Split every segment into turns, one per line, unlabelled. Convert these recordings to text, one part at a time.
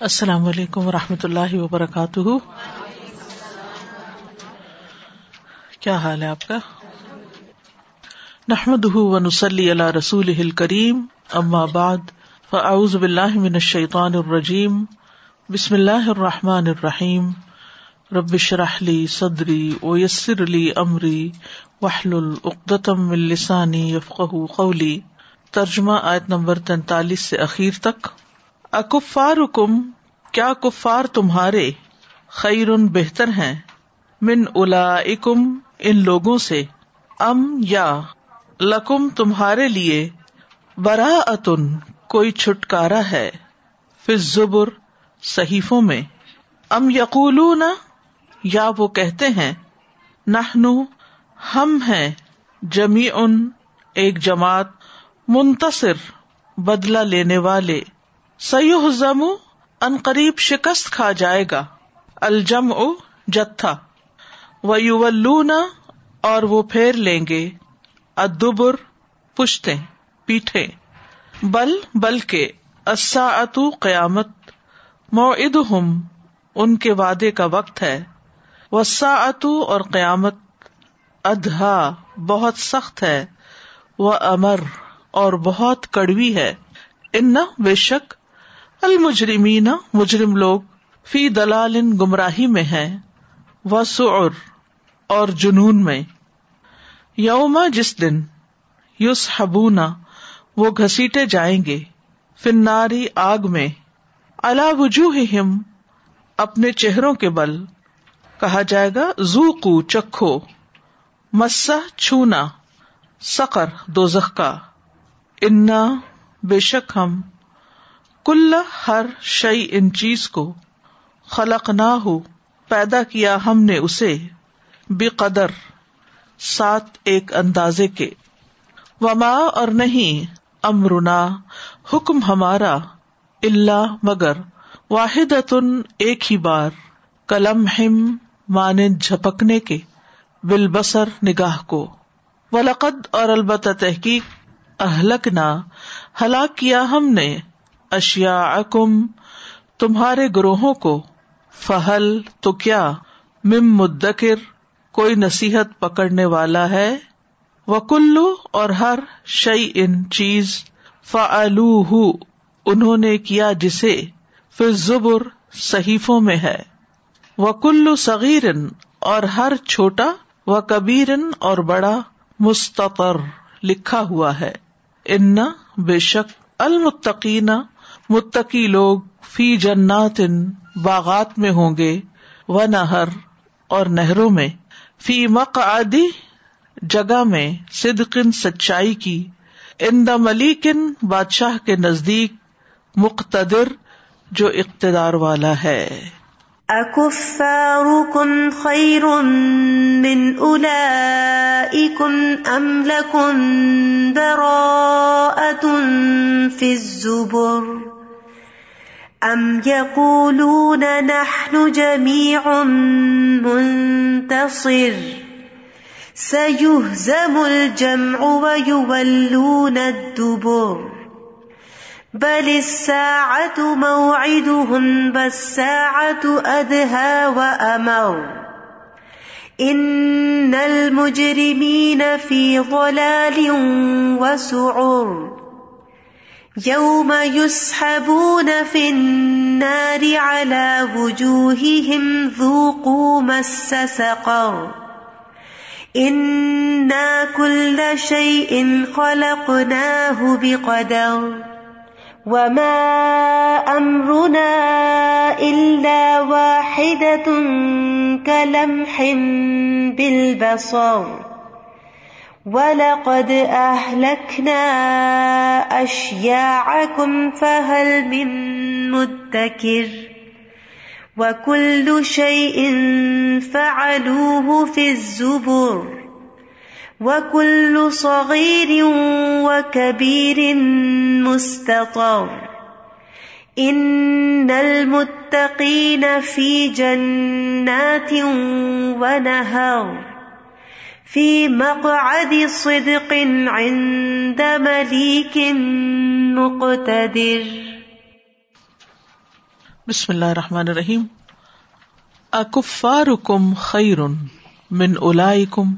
السلام علیکم و رحمۃ اللہ وبرکاتہ۔ کیا حال ہے آپ کا؟ نحمد ونسلی اللہ رسول کریم اما بعد، فاعوذ باللہ من الشیطان الرجیم، بسم اللہ الرحمٰن الرحیم۔ ربش رحلی صدری ویسر علی عمری وحل العقدم السانی یفق قولی۔ ترجمہ آیت نمبر تینتالیس سے اخیر تک۔ اکفار کم کیا کفار تمہارے خیر بہتر ہیں؟ من الا ان لوگوں سے۔ ام یا، لکم تمہارے لیے برا اتن کوئی چھٹکارا ہے۔ زبر صحیفوں میں۔ ام یقول یا وہ کہتے ہیں نہ ہم ہیں جمی ان ایک جماعت، منتصر بدلا لینے والے۔ سیو زمو ان قریب شکست کھا جائے گا۔ الجم او جتھا۔ و یو اور وہ پھیر لیں گے۔ ادبر پشتے پیٹھے بل بل کے اصا اتو قیامت۔ موعد ہم ان کے وعدے کا وقت ہے۔ وسا اتو اور قیامت ادہا بہت سخت ہے۔ وہ امر اور بہت کڑوی ہے۔ ان بے شک المجرمین، مجرم لوگ، فی دلال گمراہی میں ہے و سعر اور جنون میں۔ یوما جس دن یوس حبونا وہ گھسیٹے جائیں گے فناری آگ میں۔ اللہ وجوہ اپنے چہروں کے بل۔ کہا جائے گا زو کو چکھو مسا چھونا، سقر دو کا۔ انا بے شک ہم کل ہر شعی ان چیز کو خلق نہ ہو پیدا کیا ہم نے اسے بے قدر سات ایک اندازے کے۔ وما اور نہیں، امرنا، حکم ہمارا اللہ مگر واحد ایک ہی بار کلم ہم مان جھپکنے کے بل بسر نگاہ کو۔ ولقد اور البتہ تحقیق اہلک نہ ہلاک کیا ہم نے اشیا اکم تمہارے گروہوں کو، فہل تو کیا، مم مدکر، کوئی نصیحت پکڑنے والا ہے؟ وہ کلو اور ہر شعی ان چیز فعلو انہوں نے کیا جسے پھر زبر صحیفوں میں ہے۔ وہ کلو صغیر اور ہر چھوٹا و کبیرن اور بڑا مستقر لکھا ہوا ہے۔ ان بے شک المتقین متقی لوگ فی جنات باغات میں ہوں گے، و نہر اور نہروں میں۔ فی مق آدی جگہ میں صدقن سچائی کی۔ ان دا ملیکن بادشاہ کے نزدیک مقتدر جو اقتدار والا ہے۔
اکفارکم خیر من اولائکم ام لکم براءت فی الزبر۔ ام يقولون نحن جميع منتصر سيهزم الجمع ويولون الدبر بل الساعة موعدهم بالساعة أدهى وأمر إن المجرمين في ضلال وسعر یوم يسحبون في النار على وجوههم ذوقوا مس سقر إنا كل شيء خلقناه بقدر وما أمرنا إلا واحدة كلمح بالبصر وَلَقَدْ أَهْلَكْنَا أَشْيَاعَكُمْ فَهَلْ مِن مُدَّكِرٍ وَكُلُّ شَيْءٍ فَعَلُوهُ فِي الزُّبُرِ وَكُلُّ صَغِيرٍ وَكَبِيرٍ مُسْتَطَرٍ إِنَّ الْمُتَّقِينَ فِي جَنَّاتٍ وَنَهَرٍ فی مقعد صدق عند ملیک مقتدر۔
بسم اللہ الرحمن الرحیم۔ اکفارکم خیر من اولائکم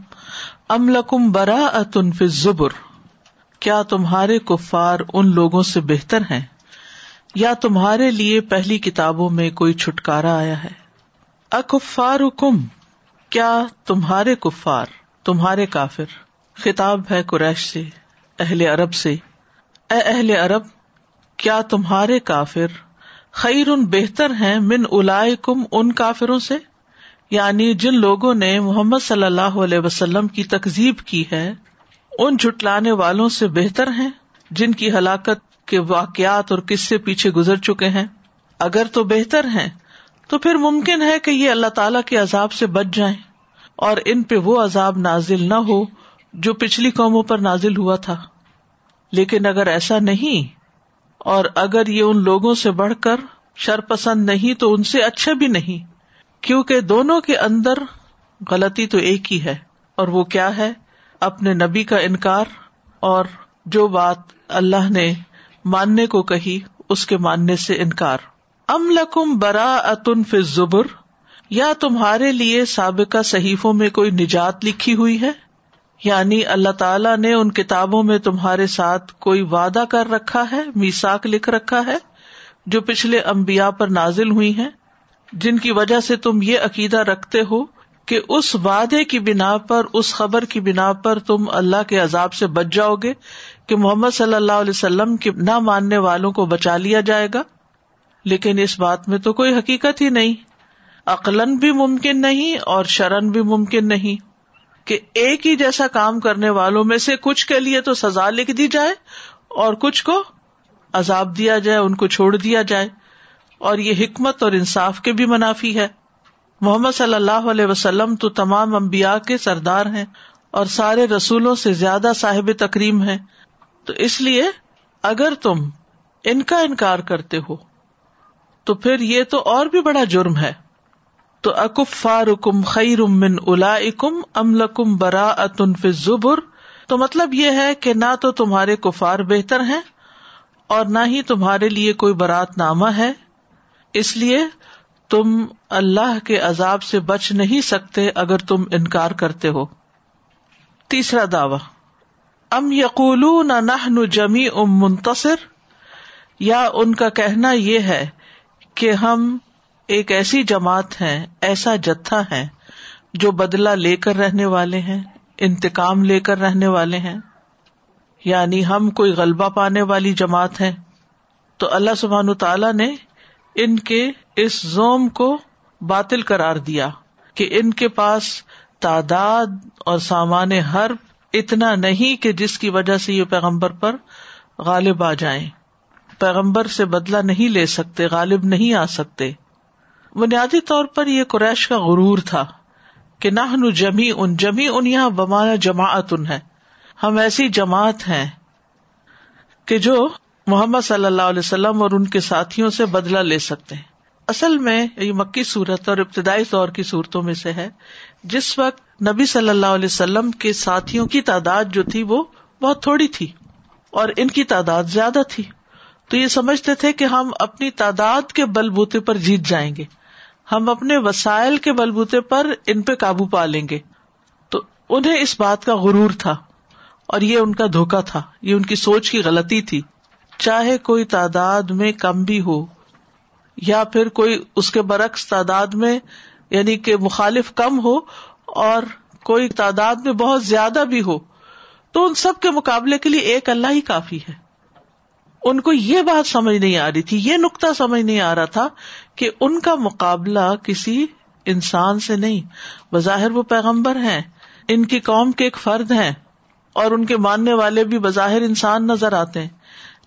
ام لکم براءۃ فی الزبر۔ کیا تمہارے کفار ان لوگوں سے بہتر ہیں؟ یا تمہارے لیے پہلی کتابوں میں کوئی چھٹکارا آیا ہے؟ اکفار کم کیا تمہارے کفار تمہارے کافر، خطاب ہے قریش سے، اہل عرب سے۔ اے اہل عرب، کیا تمہارے کافر خیر ان بہتر ہیں من الا کم ان کافروں سے؟ یعنی جن لوگوں نے محمد صلی اللہ علیہ وسلم کی تکزیب کی ہے، ان جھٹلانے والوں سے بہتر ہیں جن کی ہلاکت کے واقعات اور قصے پیچھے گزر چکے ہیں۔ اگر تو بہتر ہیں، تو پھر ممکن ہے کہ یہ اللہ تعالی کے عذاب سے بچ جائیں۔ اور ان پہ وہ عذاب نازل نہ ہو جو پچھلی قوموں پر نازل ہوا تھا۔ لیکن اگر ایسا نہیں، اور اگر یہ ان لوگوں سے بڑھ کر شر پسند نہیں تو ان سے اچھا بھی نہیں، کیونکہ دونوں کے اندر غلطی تو ایک ہی ہے۔ اور وہ کیا ہے؟ اپنے نبی کا انکار، اور جو بات اللہ نے ماننے کو کہی، اس کے ماننے سے انکار۔ ام لکم برا اتن زبر یا تمہارے لیے سابقہ صحیفوں میں کوئی نجات لکھی ہوئی ہے؟ یعنی اللہ تعالیٰ نے ان کتابوں میں تمہارے ساتھ کوئی وعدہ کر رکھا ہے میساک لکھ رکھا ہے، جو پچھلے امبیا پر نازل ہوئی ہیں؟ جن کی وجہ سے تم یہ عقیدہ رکھتے ہو کہ اس وعدے کی بنا پر، اس خبر کی بنا پر تم اللہ کے عذاب سے بچ جاؤ گے کہ محمد صلی اللہ علیہ وسلم کے نہ ماننے والوں کو بچا لیا جائے گا۔ لیکن اس بات میں تو کوئی حقیقت ہی نہیں۔ عقلن بھی ممکن نہیں اور شرن بھی ممکن نہیں کہ ایک ہی جیسا کام کرنے والوں میں سے کچھ کے لیے تو سزا لکھ دی جائے اور کچھ کو عذاب دیا جائے، ان کو چھوڑ دیا جائے۔ اور یہ حکمت اور انصاف کے بھی منافی ہے۔ محمد صلی اللہ علیہ وسلم تو تمام امبیا کے سردار ہیں اور سارے رسولوں سے زیادہ صاحب تکریم ہے تو اس لیے اگر تم ان کا انکار کرتے ہو، تو پھر یہ تو اور بھی بڑا جرم ہے۔ تو اکف خیر من الا اکم املکم برا اتن زبر تو مطلب یہ ہے کہ نہ تو تمہارے کفار بہتر ہیں اور نہ ہی تمہارے لیے کوئی برات نامہ ہے۔ اس لیے تم اللہ کے عذاب سے بچ نہیں سکتے اگر تم انکار کرتے ہو۔ تیسرا دعوی۔ ام یقول نہ جمی ام منتصر۔ یا ان کا کہنا یہ ہے کہ ہم ایک ایسی جماعت ہے ایسا جتھا ہے جو بدلا لے کر رہنے والے ہیں، انتقام لے کر رہنے والے ہیں۔ یعنی ہم کوئی غلبہ پانے والی جماعت ہے تو اللہ سبحان تعالی نے ان کے اس زوم کو باطل قرار دیا کہ ان کے پاس تعداد اور سامان ہر اتنا نہیں کہ جس کی وجہ سے یہ پیغمبر پر غالب آ جائیں۔ پیغمبر سے بدلا نہیں لے سکتے، غالب نہیں آ سکتے۔ بنیادی طور پر یہ قریش کا غرور تھا کہ نہ جمی ان جمی ان یہاں بمانا جماعت ان ہے۔ ہم ایسی جماعت ہیں کہ جو محمد صلی اللہ علیہ وسلم اور ان کے ساتھیوں سے بدلا لے سکتے ہیں۔ اصل میں یہ مکی صورت اور ابتدائی طور کی صورتوں میں سے ہے۔ جس وقت نبی صلی اللہ علیہ وسلم کے ساتھیوں کی تعداد جو تھی وہ بہت تھوڑی تھی اور ان کی تعداد زیادہ تھی۔ تو یہ سمجھتے تھے کہ ہم اپنی تعداد کے بل بوتے پر جیت جائیں گے۔ ہم اپنے وسائل کے بل بوتے پر ان پہ قابو پا لیں گے۔ تو انہیں اس بات کا غرور تھا اور یہ ان کا دھوکا تھا۔ یہ ان کی سوچ کی غلطی تھی۔ چاہے کوئی تعداد میں کم بھی ہو یا پھر کوئی اس کے برعکس تعداد میں یعنی کہ مخالف کم ہو اور کوئی تعداد میں بہت زیادہ بھی ہو، تو ان سب کے مقابلے کے لیے ایک اللہ ہی کافی ہے۔ ان کو یہ بات سمجھ نہیں آ رہی تھی، یہ نقطہ سمجھ نہیں آ رہا تھا کہ ان کا مقابلہ کسی انسان سے نہیں، بظاہر وہ پیغمبر ہیں، ان کی قوم کے ایک فرد ہیں، اور ان کے ماننے والے بھی بظاہر انسان نظر آتے ہیں۔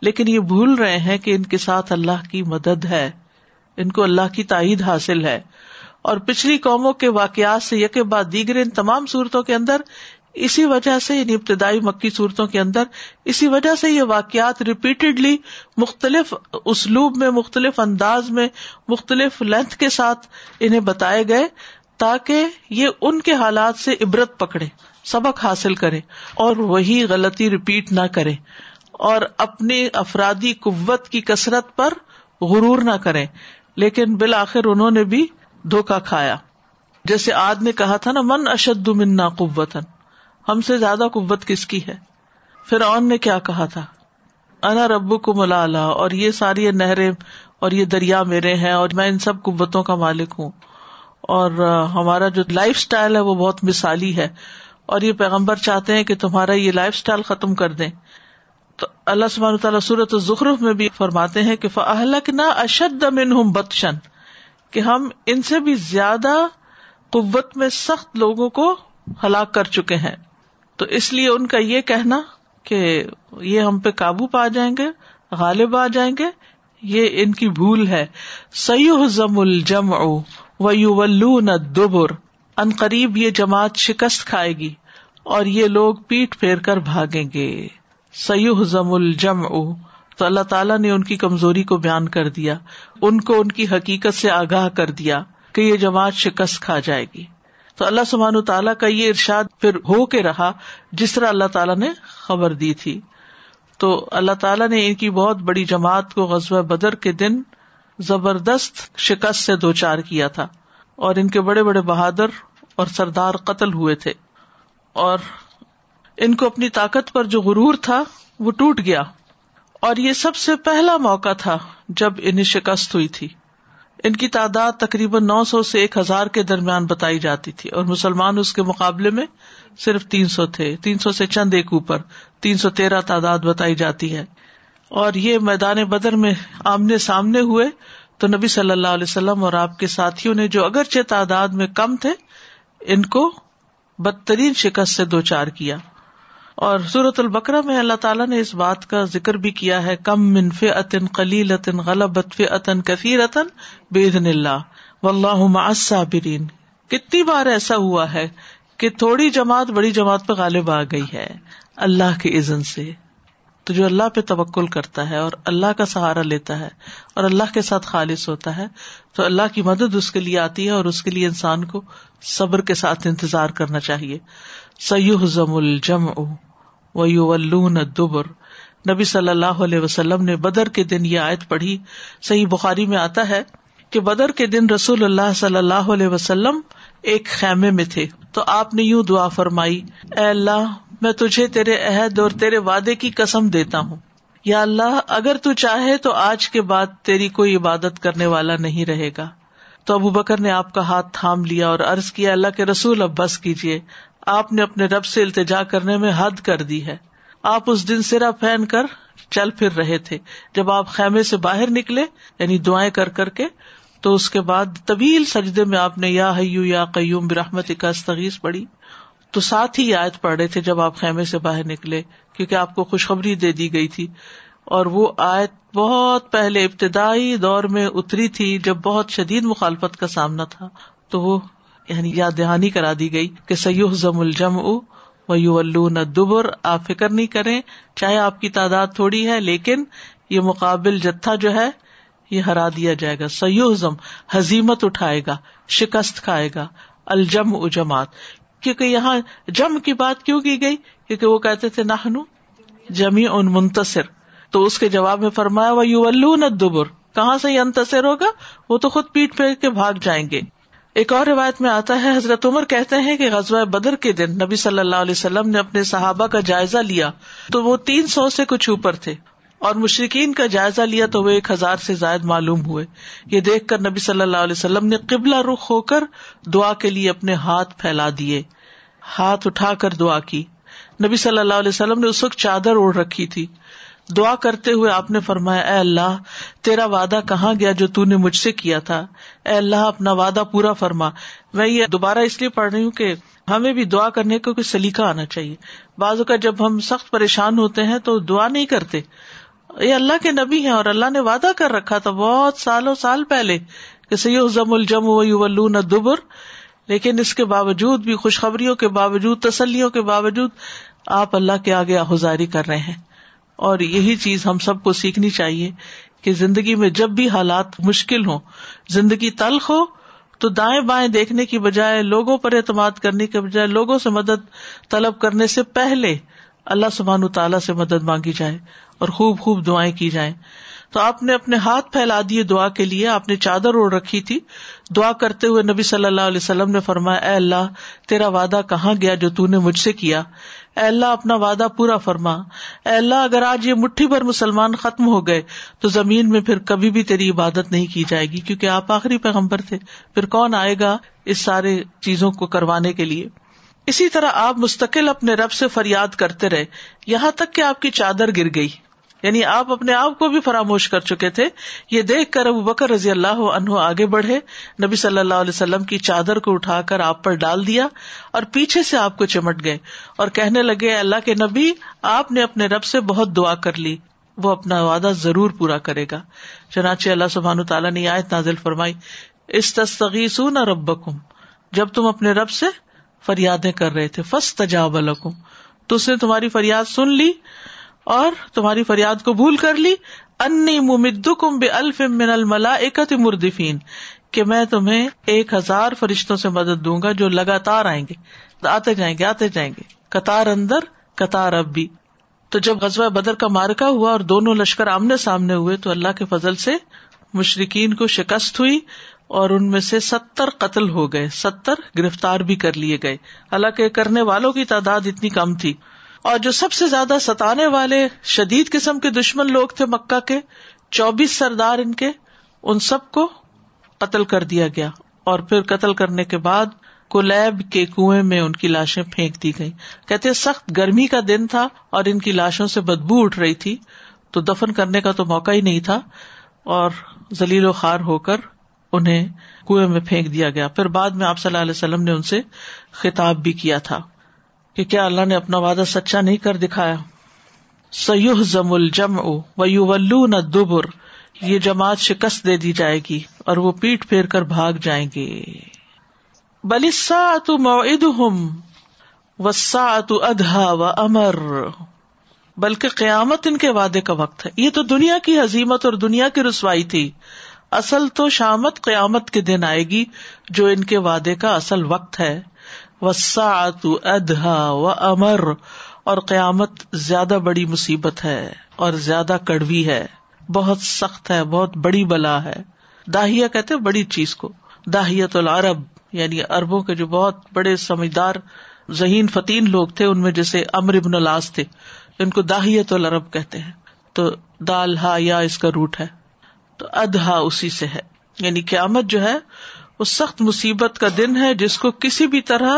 لیکن یہ بھول رہے ہیں کہ ان کے ساتھ اللہ کی مدد ہے، ان کو اللہ کی تائید حاصل ہے۔ اور پچھلی قوموں کے واقعات سے یک بعد دیگر ان تمام صورتوں کے اندر اسی وجہ سے یعنی ابتدائی مکی صورتوں کے اندر، اسی وجہ سے یہ واقعات ریپیٹڈلی مختلف اسلوب میں، مختلف انداز میں، مختلف لینتھ کے ساتھ انہیں بتائے گئے تاکہ یہ ان کے حالات سے عبرت پکڑے، سبق حاصل کرے اور وہی غلطی ریپیٹ نہ کرے اور اپنی افرادی قوت کی کثرت پر غرور نہ کریں لیکن بالآخر انہوں نے بھی دھوکا کھایا۔ جیسے آد نے کہا تھا نا، من اشد منا قوت ہم سے زیادہ قوت کس کی ہے؟ پھر اون نے کیا کہا تھا؟ انا ربو کو ملا اور یہ ساری نہریں اور یہ دریا میرے ہیں اور میں ان سب قوتوں کا مالک ہوں۔ اور ہمارا جو لائف اسٹائل ہے وہ بہت مثالی ہے۔ اور یہ پیغمبر چاہتے ہیں کہ تمہارا یہ لائف اسٹائل ختم کر دیں۔ تو اللہ سبحانہ تعالیٰ صورت ظخرف میں بھی فرماتے ہیں کہ فلک نہ اشد ہوں بدشن کہ ہم ان سے بھی زیادہ قوت میں سخت لوگوں کو ہلاک کر چکے ہیں۔ تو اس لیے ان کا یہ کہنا کہ یہ ہم پہ قابو پا جائیں گے، غالب آ جائیں گے، یہ ان کی بھول ہے۔ سیو زم الجم او یو نہ دوبر ان قریب یہ جماعت شکست کھائے گی اور یہ لوگ پیٹ پھیر کر بھاگیں گے۔ سیو زم الجم او تو اللہ تعالیٰ نے ان کی کمزوری کو بیان کر دیا، ان کو ان کی حقیقت سے آگاہ کر دیا کہ یہ جماعت شکست کھا جائے گی۔ تو اللہ سبحان تعالیٰ کا یہ ارشاد پھر ہو کے رہا جس طرح اللہ تعالیٰ نے خبر دی تھی۔ تو اللہ تعالیٰ نے ان کی بہت بڑی جماعت کو غزب بدر کے دن زبردست شکست سے دو چار کیا تھا اور ان کے بڑے بڑے بہادر اور سردار قتل ہوئے تھے اور ان کو اپنی طاقت پر جو غرور تھا وہ ٹوٹ گیا اور یہ سب سے پہلا موقع تھا جب انہیں شکست ہوئی تھی۔ ان کی تعداد تقریباً نو سو سے ایک ہزار کے درمیان بتائی جاتی تھی اور مسلمان اس کے مقابلے میں صرف تین سو تھے۔ تین سو سے چند ایک اوپر۔ تین سو تیرہ تعداد بتائی جاتی ہے۔ اور یہ میدان بدر میں آمنے سامنے ہوئے۔ تو نبی صلی اللہ علیہ وسلم اور آپ کے ساتھیوں نے جو اگرچہ تعداد میں کم تھے، ان کو بدترین شکست سے دو چار کیا۔ اور صورت البکرا میں اللہ تعالیٰ نے اس بات کا ذکر بھی کیا ہے، کم منف عطن قلیل عطن غلط عطن کثیر عطن بے دن اللہ۔ و اللہ برین کتنی بار ایسا ہوا ہے کہ تھوڑی جماعت بڑی جماعت پہ غالب آ گئی ہے اللہ کے عزن سے۔ تو جو اللہ پہ توکل کرتا ہے اور اللہ کا سہارا لیتا ہے اور اللہ کے ساتھ خالص ہوتا ہے، تو اللہ کی مدد اس کے لیے آتی ہے اور اس کے لیے انسان کو صبر کے ساتھ انتظار کرنا چاہیے۔ سیو زم الجم دبر نبی صلی اللہ علیہ وسلم نے بدر کے دن یہ آیت پڑھی۔ صحیح بخاری میں آتا ہے کہ بدر کے دن رسول اللہ صلی اللہ علیہ وسلم ایک خیمے میں تھے۔ تو آپ نے یوں دعا فرمائی، اے اللہ، میں تجھے تیرے عہد اور تیرے وعدے کی قسم دیتا ہوں۔ یا اللہ، اگر تو چاہے تو آج کے بعد تیری کوئی عبادت کرنے والا نہیں رہے گا۔ تو ابو بکر نے آپ کا ہاتھ تھام لیا اور ارض کیا، اللہ کے رسول، اب بس کیجیے آپ نے اپنے رب سے التجا کرنے میں حد کر دی ہے۔ آپ اس دن سرا پہن کر چل پھر رہے تھے۔ جب آپ خیمے سے باہر نکلے یعنی دعائیں کر کر کے، تو اس کے بعد طویل سجدے میں آپ نے یا حیو یا قیوم برحمت کا استغیث پڑی تو ساتھ ہی آیت پڑھ رہے تھے جب آپ خیمے سے باہر نکلے، کیونکہ آپ کو خوشخبری دے دی گئی تھی۔ اور وہ آیت بہت پہلے ابتدائی دور میں اتری تھی جب بہت شدید مخالفت کا سامنا تھا۔ تو وہ یعنی یاد دہانی کرا دی گئی کہ سیوح زم الجم او یو دبر آپ فکر نہیں کریں، چاہے آپ کی تعداد تھوڑی ہے، لیکن یہ مقابل جتھا جو ہے، یہ ہرا دیا جائے گا۔ سیو زم حزیمت اٹھائے گا، شکست کھائے گا۔ الجم او جماعت۔ کیونکہ یہاں جم کی بات کیوں کی گئی؟ کیونکہ وہ کہتے تھے نہ جمی ان منتصر۔ تو اس کے جواب میں فرمایا وہ یو الدبر۔ کہاں سے یہ انتصر ہوگا؟ وہ تو خود پیٹ پھیر کے بھاگ جائیں گے۔ ایک اور روایت میں آتا ہے، حضرت عمر کہتے ہیں کہ غزوہ بدر کے دن نبی صلی اللہ علیہ وسلم نے اپنے صحابہ کا جائزہ لیا تو وہ تین سو سے کچھ اوپر تھے اور مشرقین کا جائزہ لیا تو وہ ایک ہزار سے زائد معلوم ہوئے۔ یہ دیکھ کر نبی صلی اللہ علیہ وسلم نے قبلہ رخ ہو کر دعا کے لیے اپنے ہاتھ پھیلا دیے۔ ہاتھ اٹھا کر دعا کی۔ نبی صلی اللہ علیہ وسلم نے اس وقت چادر اوڑھ رکھی تھی۔ دعا کرتے ہوئے آپ نے فرمایا، اے اللہ، تیرا وعدہ کہاں گیا جو نے مجھ سے کیا تھا؟ اے اللہ، اپنا وعدہ پورا فرما۔ میں یہ دوبارہ اس لیے پڑھ رہی ہوں کہ ہمیں بھی دعا کرنے کا کوئی سلیقہ آنا چاہیے۔ بعض کا جب ہم سخت پریشان ہوتے ہیں تو دعا نہیں کرتے۔ یہ اللہ کے نبی ہیں اور اللہ نے وعدہ کر رکھا تھا بہت سالوں سال پہلے کہ سید ضم الجم و دبر۔ لیکن اس کے باوجود بھی خوشخبریوں کے باوجود، تسلیوں کے باوجود آپ اللہ کے آگے آہذاری کر رہے ہیں۔ اور یہی چیز ہم سب کو سیکھنی چاہیے کہ زندگی میں جب بھی حالات مشکل ہوں، زندگی تلخ ہو، تو دائیں بائیں دیکھنے کی بجائے، لوگوں پر اعتماد کرنے کے بجائے، لوگوں سے مدد طلب کرنے سے پہلے اللہ سبحان تعالیٰ سے مدد مانگی جائے اور خوب خوب دعائیں کی جائیں۔ تو آپ نے اپنے ہاتھ پھیلا دیے دعا کے لیے، آپ نے چادر اوڑھ رکھی تھی۔ دعا کرتے ہوئے نبی صلی اللہ علیہ وسلم نے فرمایا، اے اللہ، تیرا وعدہ کہاں گیا جو تو نے مجھ سے کیا؟ اے اللہ اپنا وعدہ پورا فرما۔ اے اللہ، اگر آج یہ مٹھی بھر مسلمان ختم ہو گئے، تو زمین میں پھر کبھی بھی تیری عبادت نہیں کی جائے گی، کیونکہ آپ آخری پیغمبر تھے۔ پھر کون آئے گا اس سارے چیزوں کو کروانے کے لیے؟ اسی طرح آپ مستقل اپنے رب سے فریاد کرتے رہے، یہاں تک کہ آپ کی چادر گر گئی۔ یعنی آپ اپنے آپ کو بھی فراموش کر چکے تھے۔ یہ دیکھ کر ابو بکر رضی اللہ عنہ آگے بڑھے۔ نبی صلی اللہ علیہ وسلم کی چادر کو اٹھا کر آپ پر ڈال دیا اور پیچھے سے آپ کو چمٹ گئے اور کہنے لگے اللہ کے نبی، آپ نے اپنے رب سے بہت دعا کر لی۔ وہ اپنا وعدہ ضرور پورا کرے گا۔ چنانچہ اللہ سبحان تعالیٰ نے آیت نازل فرمائی اس تستغیثون ربکم۔ جب تم اپنے رب سے فریادیں کر رہے تھے فس تجاب تو اس نے تمہاری فریاد سن لی۔ اور تمہاری فریاد کو بھول کر لی۔ انی ممد کم بے الف من الملا ایکت مردفین، کہ میں تمہیں ایک ہزار فرشتوں سے مدد دوں گا جو لگاتار آئیں گے، آتے جائیں گے، آتے جائیں گے۔ قطار اندر، قطار اب بھی۔ تو جب غزوہ بدر کا مارکا ہوا اور دونوں لشکر آمنے سامنے ہوئے، تو اللہ کے فضل سے مشرقین کو شکست ہوئی اور ان میں سے ستر قتل ہو گئے، ستر گرفتار بھی کر لیے گئے۔ حالانکہ کرنے والوں کی تعداد اتنی کم تھی۔ اور جو سب سے زیادہ ستانے والے شدید قسم کے دشمن لوگ تھے مکہ کے، چوبیس سردار ان کے، ان سب کو قتل کر دیا گیا۔ اور پھر قتل کرنے کے بعد کولیب کے کنویں میں ان کی لاشیں پھینک دی گئی کہتے سخت گرمی کا دن تھا اور ان کی لاشوں سے بدبو اٹھ رہی تھی۔ تو دفن کرنے کا تو موقع ہی نہیں تھا۔ اور زلیل و خار ہو کر انہیں کنویں میں پھینک دیا گیا۔ پھر بعد میں آپ صلی اللہ علیہ وسلم نے ان سے خطاب بھی کیا تھا۔ کہ کیا اللہ نے اپنا وعدہ سچا نہیں کر دکھایا؟ سیوح زم الجم و نہ دبر یہ جماعت شکست دے دی جائے گی اور وہ پیٹ پھیر کر بھاگ جائیں گے۔ بلسا تو موعد ہم وسا تو ادہا و امر بلکہ قیامت ان کے وعدے کا وقت ہے۔ یہ تو دنیا کی حزیمت اور دنیا کی رسوائی تھی۔ اصل تو شامت قیامت کے دن آئے گی جو ان کے وعدے کا اصل وقت ہے۔ وساط ادہ و امر اور قیامت زیادہ بڑی مصیبت ہے اور زیادہ کڑوی ہے۔ بہت سخت ہے، بہت بڑی بلا ہے۔ داہیا کہتے بڑی چیز کو۔ داہیت العرب یعنی اربوں کے جو بہت بڑے سمجھدار، ذہین فتین لوگ تھے، ان میں جیسے امر ابن الاس تھے، ان کو داہیت العرب کہتے ہیں۔ تو دال، ہا، یا اس کا روٹ ہے۔ تو ادہا اسی سے ہے۔ یعنی قیامت جو ہے وہ سخت مصیبت کا دن ہے جس کو کسی بھی طرح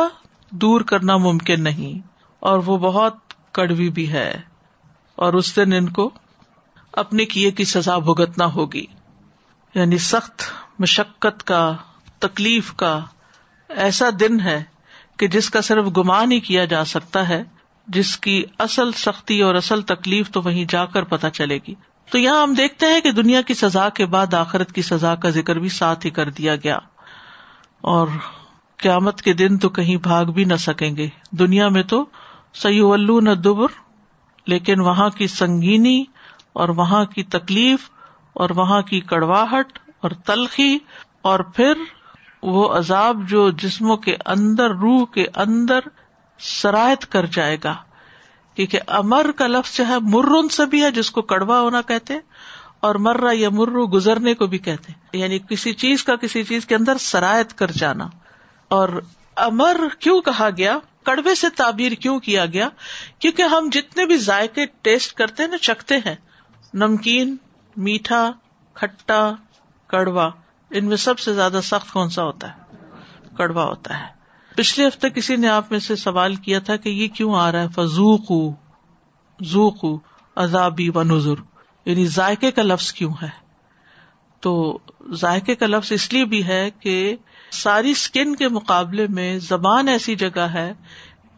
دور کرنا ممکن نہیں اور وہ بہت کڑوی بھی ہے اور اس دن ان کو اپنے کیے کی سزا بھگتنا ہوگی۔ یعنی سخت مشقت کا، تکلیف کا ایسا دن ہے کہ جس کا صرف گمان ہی کیا جا سکتا ہے، جس کی اصل سختی اور اصل تکلیف تو وہیں جا کر پتہ چلے گی۔ تو یہاں ہم دیکھتے ہیں کہ دنیا کی سزا کے بعد آخرت کی سزا کا ذکر بھی ساتھ ہی کر دیا گیا۔ اور قیامت کے دن تو کہیں بھاگ بھی نہ سکیں گے۔ دنیا میں تو سی نہ دبر، لیکن وہاں کی سنگینی اور وہاں کی تکلیف اور وہاں کی کڑواہٹ اور تلخی اور پھر وہ عذاب جو جسموں کے اندر، روح کے اندر سرایت کر جائے گا۔ کیونکہ امر کا لفظ جو ہے مرن سے بھی ہے جس کو کڑوا ہونا کہتے ہیں اور مرا یا مرو گزرنے کو بھی کہتے ہیں۔ یعنی کسی چیز کا کسی چیز کے اندر سرایت کر جانا۔ اور امر کیوں کہا گیا؟ کڑوے سے تعبیر کیوں کیا گیا؟ کیونکہ ہم جتنے بھی ذائقے ٹیسٹ کرتے ہیں نا، چکھتے ہیں۔ نمکین، میٹھا، کھٹا، کڑوا۔ ان میں سب سے زیادہ سخت کون سا ہوتا ہے؟ کڑوا ہوتا ہے۔ پچھلے ہفتے کسی نے آپ میں سے سوال کیا تھا کہ یہ کیوں آ رہا ہے؟ فضوق زوق عذابی و نظر یعنی ذائقے کا لفظ کیوں ہے؟ تو ذائقے کا لفظ اس لیے بھی ہے کہ ساری اسکن کے مقابلے میں زبان ایسی جگہ ہے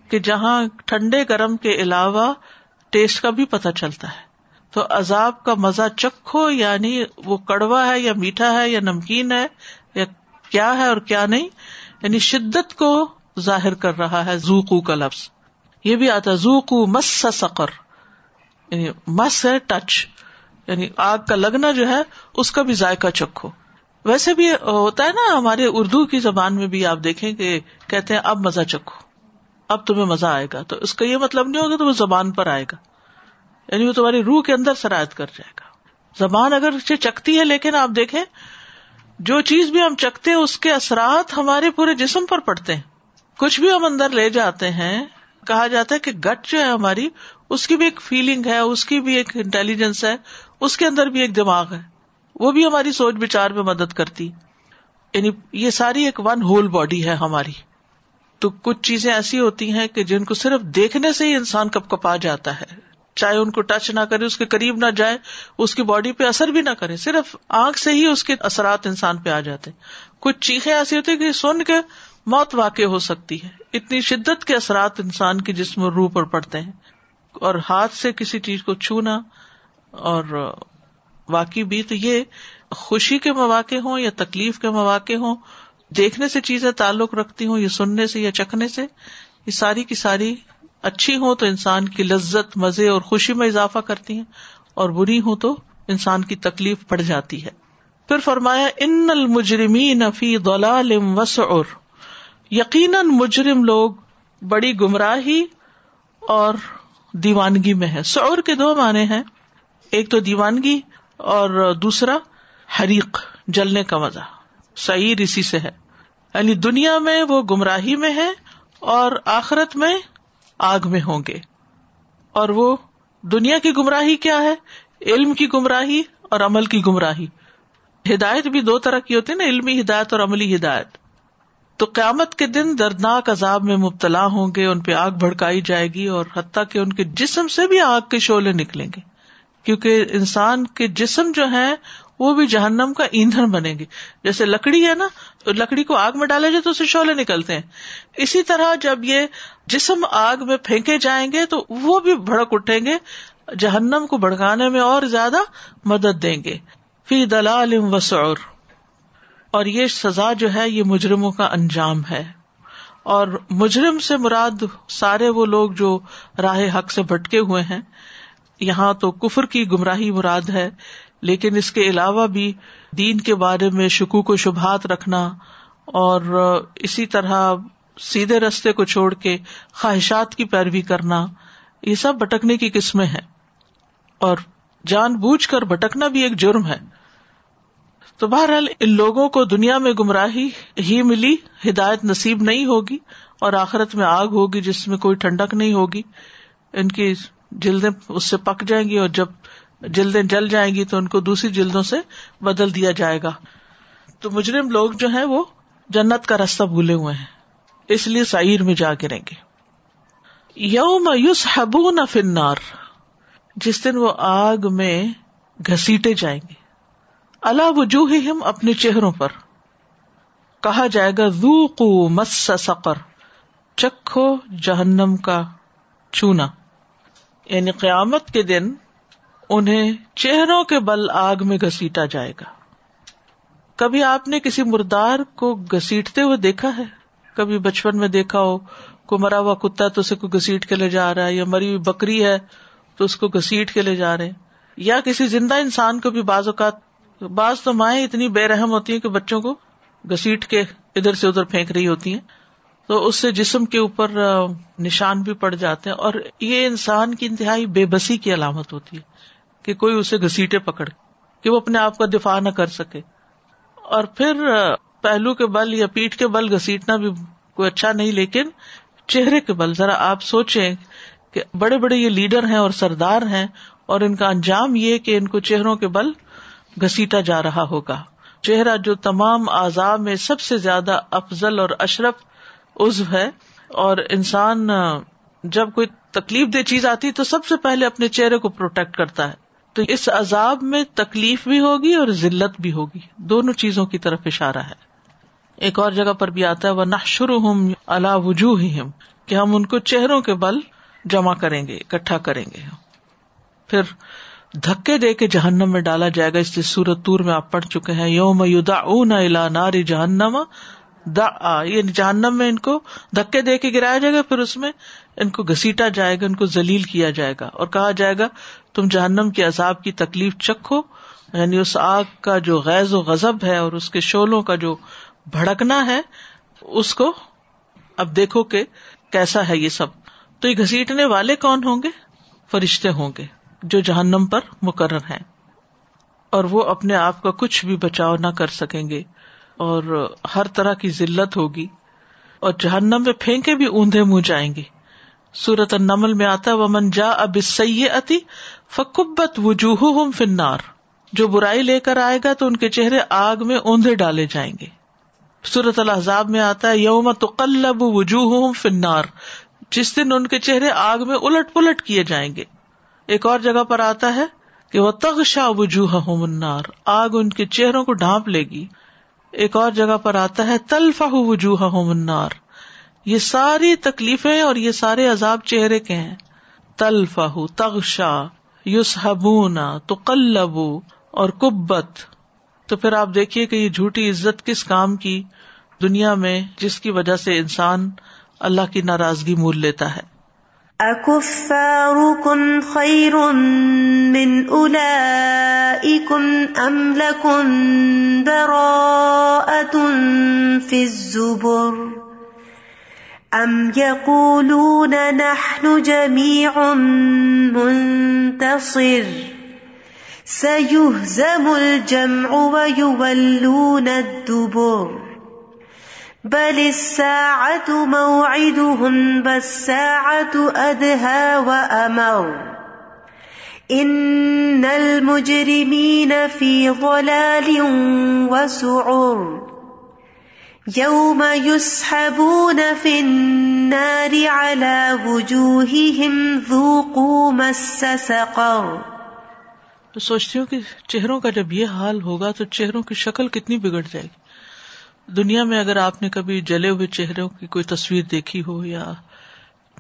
کہ جہاں ٹھنڈے گرم کے علاوہ ٹیسٹ کا بھی پتہ چلتا ہے۔ تو عذاب کا مزہ چکھو یعنی وہ کڑوا ہے یا میٹھا ہے یا نمکین ہے یا کیا ہے اور کیا نہیں یعنی شدت کو ظاہر کر رہا ہے زوکو کا لفظ۔ یہ بھی آتا زوکو مس سقر یعنی مس ہے ٹچ۔ یعنی آگ کا لگنا جو ہے، اس کا بھی ذائقہ چکھو۔ ویسے بھی ہوتا ہے نا، ہمارے اردو کی زبان میں بھی آپ دیکھیں کہ کہتے ہیں، اب مزہ چکھو۔ اب تمہیں مزہ آئے گا۔ تو اس کا یہ مطلب نہیں ہوگا تو وہ زبان پر آئے گا۔ یعنی وہ تمہاری روح کے اندر سرایت کر جائے گا۔ زبان اگر چکتی ہے، لیکن آپ دیکھیں، جو چیز بھی ہم چکتے ہیں، اس کے اثرات ہمارے پورے جسم پر پڑتے ہیں۔ کچھ بھی ہم اندر لے جاتے ہیں، کہا جاتا ہے کہ گٹ جو ہے ہماری، اس کی بھی ایک فیلنگ ہے، اس کی بھی ایک انٹیلیجنس ہے اس کے اندر بھی ایک دماغ ہے۔ وہ بھی ہماری سوچ بچار میں مدد کرتی۔ یعنی یہ ساری ایک ون ہول باڈی ہے ہماری۔ تو کچھ چیزیں ایسی ہوتی ہیں کہ جن کو صرف دیکھنے سے ہی انسان کپ کپا جاتا ہے۔ چاہے ان کو ٹچ نہ کرے، اس کے قریب نہ جائے، اس کی باڈی پہ اثر بھی نہ کرے۔ صرف آنکھ سے ہی اس کے اثرات انسان پہ آ جاتے۔ کچھ چیخیں ایسی ہوتی کہ سن کے موت واقع ہو سکتی ہے۔ اتنی شدت کے اثرات انسان کے جسم روح پر پڑتے ہیں۔ اور ہاتھ سے کسی چیز کو چھونا اور واقعی بھی تو یہ خوشی کے مواقع ہوں یا تکلیف کے مواقع ہوں، دیکھنے سے چیزیں تعلق رکھتی ہوں، یا سننے سے یا چکھنے سے، یہ ساری کی ساری اچھی ہوں تو انسان کی لذت، مزے اور خوشی میں اضافہ کرتی ہیں، اور بری ہوں تو انسان کی تکلیف پڑ جاتی ہے۔ پھر فرمایا، ان المجرمی نفی وسعر یقیناً مجرم لوگ بڑی گمراہی اور دیوانگی میں ہے سعر کے دو معنی ہیں۔ ایک تو دیوانگی اور دوسرا حریق، جلنے کا مزہ سعیر اسی سے ہے۔ یعنی دنیا میں وہ گمراہی میں ہے اور آخرت میں آگ میں ہوں گے۔ اور وہ دنیا کی گمراہی کیا ہے؟ علم کی گمراہی اور عمل کی گمراہی۔ ہدایت بھی دو طرح کی ہوتی ہے نا، علمی ہدایت اور عملی ہدایت۔ تو قیامت کے دن دردناک عذاب میں مبتلا ہوں گے، ان پہ آگ بھڑکائی جائے گی اور حتیٰ کہ ان کے جسم سے بھی آگ کے شعلے نکلیں گے۔ کیونکہ انسان کے جسم جو ہے وہ بھی جہنم کا ایندھن بنے گی جیسے لکڑی ہے نا، تو لکڑی کو آگ میں ڈالے جائے تو اسے شعلے نکلتے ہیں۔ اسی طرح جب یہ جسم آگ میں پھینکے جائیں گے تو وہ بھی بھڑک اٹھیں گے، جہنم کو بھڑکانے میں اور زیادہ مدد دیں گے۔ فی دلال وسعر اور یہ سزا جو ہے، یہ مجرموں کا انجام ہے۔ اور مجرم سے مراد سارے وہ لوگ جو راہ حق سے بھٹکے ہوئے ہیں۔ یہاں تو کفر کی گمراہی مراد ہے، لیکن اس کے علاوہ بھی دین کے بارے میں شکوک و شبہات رکھنا اور اسی طرح سیدھے رستے کو چھوڑ کے خواہشات کی پیروی کرنا، یہ سب بھٹکنے کی قسمیں ہیں۔ اور جان بوجھ کر بھٹکنا بھی ایک جرم ہے۔ تو بہرحال ان لوگوں کو دنیا میں گمراہی ہی ملی، ہدایت نصیب نہیں ہوگی اور آخرت میں آگ ہوگی جس میں کوئی ٹھنڈک نہیں ہوگی۔ ان کی جلدیں اس سے پک جائیں گی اور جب جلدیں جل جائیں گی تو ان کو دوسری جلدوں سے بدل دیا جائے گا۔ تو مجرم لوگ جو ہیں وہ جنت کا راستہ بھولے ہوئے ہیں۔ اس لیے سعیر میں جا گریں گے۔ یوم یوس ہبو نہ فنار جس دن وہ آگ میں گھسیٹے جائیں گے۔ اللہ وجوہ ہم اپنے چہروں پر۔ کہا جائے گا زو کو مس سقر۔ چکھو جہنم کا چونا۔ یعنی قیامت کے دن انہیں چہروں کے بل آگ میں گسیٹا جائے گا۔ کبھی آپ نے کسی مردار کو گسیٹتے ہوئے دیکھا ہے؟ کبھی بچپن میں دیکھا ہو کو مرا ہوا کتا تو اسے کو گسیٹ کے لے جا رہا ہے، یا مری ہوئی بکری ہے تو اس کو گسیٹ کے لے جا رہے یا کسی زندہ انسان کو بھی بعض اوقات، بعض تو مائیں اتنی بے رحم ہوتی ہیں کہ بچوں کو گسیٹ کے ادھر سے ادھر پھینک رہی ہوتی ہیں۔ تو اس سے جسم کے اوپر نشان بھی پڑ جاتے ہیں اور یہ انسان کی انتہائی بے بسی کی علامت ہوتی ہے کہ کوئی اسے گسیٹے پکڑ کہ وہ اپنے آپ کا دفاع نہ کر سکے۔ اور پھر پہلو کے بل یا پیٹ کے بل گسیٹنا بھی کوئی اچھا نہیں، لیکن چہرے کے بل۔ ذرا آپ سوچیں کہ بڑے بڑے یہ لیڈر ہیں اور سردار ہیں اور ان کا انجام یہ کہ ان کو چہروں کے بل گسیٹا جا رہا ہوگا۔ چہرہ جو تمام آزاد میں سب سے زیادہ افضل اور اشرف عزو ہے اور انسان جب کوئی تکلیف دہ چیز آتی تو سب سے پہلے اپنے چہرے کو پروٹیکٹ کرتا ہے۔ تو اس عذاب میں تکلیف بھی ہوگی اور ذلت بھی ہوگی۔ دونوں چیزوں کی طرف اشارہ ہے۔ ایک اور جگہ پر بھی آتا ہے وہ نہ ہوں اللہ وجوہ ہی ہم کہ ہم ان کو چہروں کے بل جمع کریں گے، اکٹھا کریں گے۔ پھر دھکے دے کے جہنم میں ڈالا جائے گا، اس سورت تور میں آپ پڑھ چکے ہیں یوم یودا الا ناری جہنم دا یعنی جہنم میں ان کو دھکے دے کے گرایا جائے گا، پھر اس میں ان کو گسیٹا جائے گا، ان کو ذلیل کیا جائے گا۔ اور کہا جائے گا، تم جہنم کے عذاب کی تکلیف چکھو یعنی اس آگ کا جو غیر و غزب ہے اور اس کے شولوں کا جو بھڑکنا ہے، اس کو اب دیکھو کہ کیسا ہے یہ سب۔ تو یہ گھسیٹنے والے کون ہوں گے؟ فرشتے ہوں گے جو جہنم پر مقرر ہیں۔ اور وہ اپنے آپ کا کچھ بھی بچاؤ نہ کر سکیں گے۔ اور ہر طرح کی ذلت ہوگی اور جہنم میں پھینکے بھی اوندے منہ جائیں گے۔ سورت النمل میں آتا وہ من جا اب سی اتی فکبت وجوہ فنار جو برائی لے کر آئے گا تو ان کے چہرے آگ میں اوندے ڈالے جائیں گے۔ سورت الحضاب میں آتا ہے، یوم تو قلب وجوہ فنار جس دن ان کے چہرے آگ میں الٹ پلٹ کیے جائیں گے۔ ایک اور جگہ پر آتا ہے کہ وہ تغ شاہ وجوہ منار آگ ان کے چہروں کو ڈھانپ لے گی۔ ایک اور جگہ پر آتا ہے تلفا وجوہ منار یہ ساری تکلیفیں اور یہ سارے عذاب چہرے کے ہیں۔ تلفا تغشا یوس ہبونا تو کلبو اور کبت تو پھر آپ دیکھیے کہ یہ جھوٹی عزت کس کام کی دنیا میں جس کی وجہ سے انسان اللہ کی ناراضگی مول لیتا ہے۔
اکفارکم خیر من اولئیکم ام لکم براءت فی الزبر ام یقولون نحن جمیع منتصر سیہزم الجمع ویولون الدبر بل الساعة موعدهم بالساعة أدهى وأمر. إن المجرمين في ضلال وسعر. يوم يسحبون في النار على وجوههم، ذوقوا مس سقر.
تو سوچتی ہوں کہ چہروں کا جب یہ حال ہوگا تو چہروں کی شکل کتنی بگڑ جائے گی؟ دنیا میں اگر آپ نے کبھی جلے ہوئے چہروں کی کوئی تصویر دیکھی ہو یا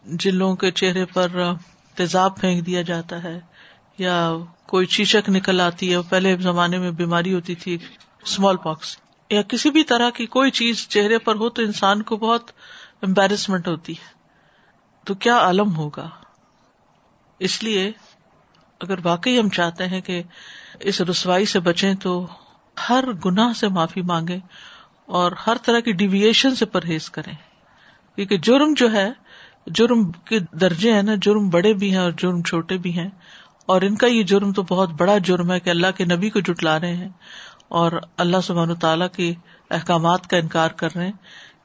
جن لوگوں کے چہرے پر تیزاب پھینک دیا جاتا ہے یا کوئی چیچک نکل آتی ہے، پہلے زمانے میں بیماری ہوتی تھی اسمال پاکس یا کسی بھی طرح کی کوئی چیز چہرے پر ہو تو انسان کو بہت امبیرسمنٹ ہوتی ہے۔ تو کیا عالم ہوگا؟ اس لیے اگر واقعی ہم چاہتے ہیں کہ اس رسوائی سے بچیں تو ہر گناہ سے معافی مانگے اور ہر طرح کی ڈیویشن سے پرہیز کریں۔ کیونکہ جرم جو ہے، جرم کے درجے ہیں نا، جرم بڑے بھی ہیں اور جرم چھوٹے بھی ہیں۔ اور ان کا یہ جرم تو بہت بڑا جرم ہے کہ اللہ کے نبی کو جٹلا رہے ہیں اور اللہ سبحان تعالیٰ کے احکامات کا انکار کر رہے ہیں۔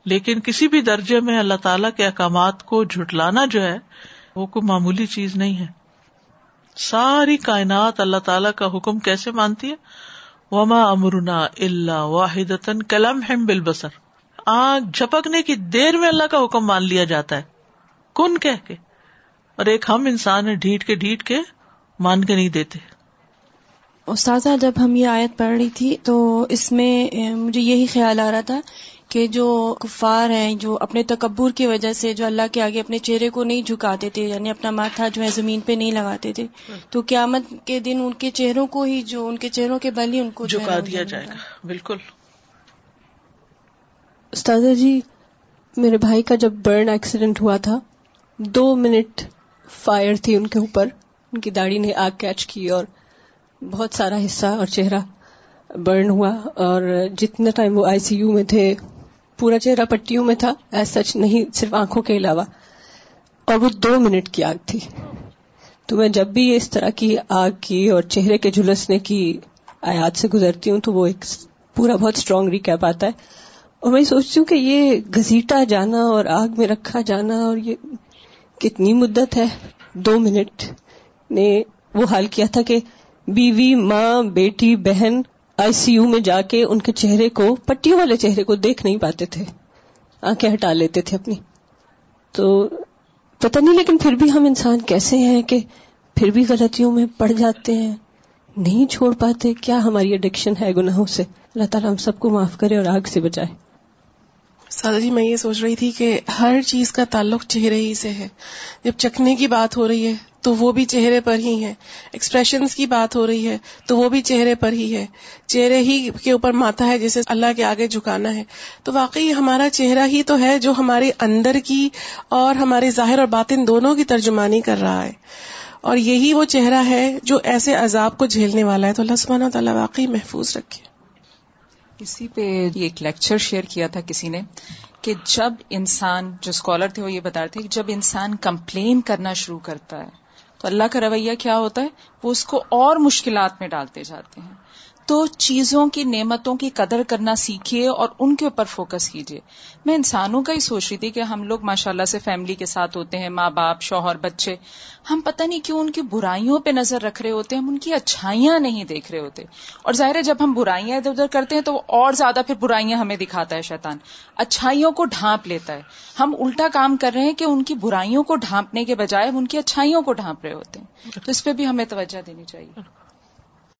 لیکن کسی بھی درجے میں اللہ تعالیٰ کے احکامات کو جھٹلانا جو ہے، وہ کوئی معمولی چیز نہیں ہے۔ ساری کائنات اللہ تعالیٰ کا حکم کیسے مانتی ہے؟ وما امرنا اللہ واحد کلم ہم بل بسر آگ جھپکنے کی دیر میں اللہ کا حکم مان لیا جاتا ہے۔ کن کہ اور ایک ہم انسان ہے ڈھیٹ کے ڈھیٹ کے مان کے نہیں دیتے۔
استاذہ، جب ہم یہ آیت پڑھ رہی تھی تو اس میں مجھے یہی خیال آ رہا تھا کہ جو کفار ہیں جو اپنے تکبر کی وجہ سے جو اللہ کے آگے اپنے چہرے کو نہیں جھکاتے تھے یعنی اپنا ماتھا جو ہے زمین پہ نہیں لگاتے تھے تو قیامت کے دن ان کے چہروں کو ہی جو ان کے چہروں کے بل ہی ان کو
جھکا دیا جائے گا۔ بالکل۔
استاذہ جی میرے بھائی کا جب برن ایکسیڈنٹ ہوا تھا دو منٹ فائر تھی ان کے اوپر۔ ان کی داڑھی نے آگ کیچ کی اور بہت سارا حصہ اور چہرہ برن ہوا اور جتنا ٹائم وہ آئی سی یو میں تھے پورا چہرہ پٹیوں میں تھا ایز سچ نہیں، صرف آنکھوں کے علاوہ۔ اور وہ دو منٹ کی آگ تھی۔ تو میں جب بھی اس طرح کی آگ کی اور چہرے کے جھلسنے کی آیات سے گزرتی ہوں، تو وہ ایک پورا بہت اسٹرانگ ریکیپ آتا ہے۔ اور میں سوچتی ہوں کہ یہ گزیٹا جانا اور آگ میں رکھا جانا اور یہ کتنی مدت ہے۔ دو منٹ نے وہ حال کیا تھا کہ بیوی، ماں، بیٹی، بہن آئی سی یو میں جا کے ان کے چہرے کو، پٹیوں والے چہرے کو دیکھ نہیں پاتے تھے۔ آنکھیں ہٹا لیتے تھے اپنی۔ تو پتہ نہیں لیکن پھر بھی ہم انسان کیسے ہیں کہ پھر بھی غلطیوں میں پڑ جاتے ہیں، نہیں چھوڑ پاتے۔ کیا ہماری اڈکشن ہے گناہوں سے؟ اللہ تعالیٰ ہم سب کو معاف کرے اور آگ سے بچائے۔
سادہ جی میں یہ سوچ رہی تھی کہ ہر چیز کا تعلق چہرے ہی سے ہے۔ جب چکھنے کی بات ہو رہی ہے تو وہ بھی چہرے پر ہی ہے۔ ایکسپریشنز کی بات ہو رہی ہے، تو وہ بھی چہرے پر ہی ہے۔ چہرے ہی کے اوپر ماتا ہے جسے اللہ کے آگے جھکانا ہے۔ تو واقعی ہمارا چہرہ ہی تو ہے جو ہمارے اندر کی اور ہمارے ظاہر اور باطن دونوں کی ترجمانی کر رہا ہے۔ اور یہی وہ چہرہ ہے جو ایسے عذاب کو جھیلنے والا ہے۔ تو اللہ سبحانہ تعالیٰ واقعی محفوظ رکھے۔
اسی پہ ایک لیکچر شیئر کیا تھا کسی نے کہ جب انسان، جو اسکالر تھے وہ یہ بتا رہے تھے کہ جب انسان کمپلین کرنا شروع کرتا ہے تو اللہ کا رویہ کیا ہوتا ہے؟ وہ اس کو اور مشکلات میں ڈالتے جاتے ہیں۔ تو چیزوں کی نعمتوں کی قدر کرنا سیکھیے اور ان کے اوپر فوکس کیجیے۔ میں انسانوں کا ہی سوچ رہی تھی کہ ہم لوگ ماشاء اللہ سے فیملی کے ساتھ ہوتے ہیں، ماں باپ، شوہر، بچے۔ ہم پتہ نہیں کیوں ان کی برائیوں پہ نظر رکھ رہے ہوتے ہیں، ہم ان کی اچھائیاں نہیں دیکھ رہے ہوتے۔ اور ظاہر ہے جب ہم برائیاں ادھر ادھر کرتے ہیں تو وہ اور زیادہ پھر برائیاں ہمیں دکھاتا ہے شیطان۔ اچھائیوں کو ڈھانپ لیتا ہے۔ ہم الٹا کام کر رہے ہیں کہ ان کی برائیوں کو ڈھانپنے کے بجائے ان کی اچھائیوں کو ڈھانپ رہے ہوتے ہیں۔ تو اس پہ بھی ہمیں توجہ دینی چاہیے۔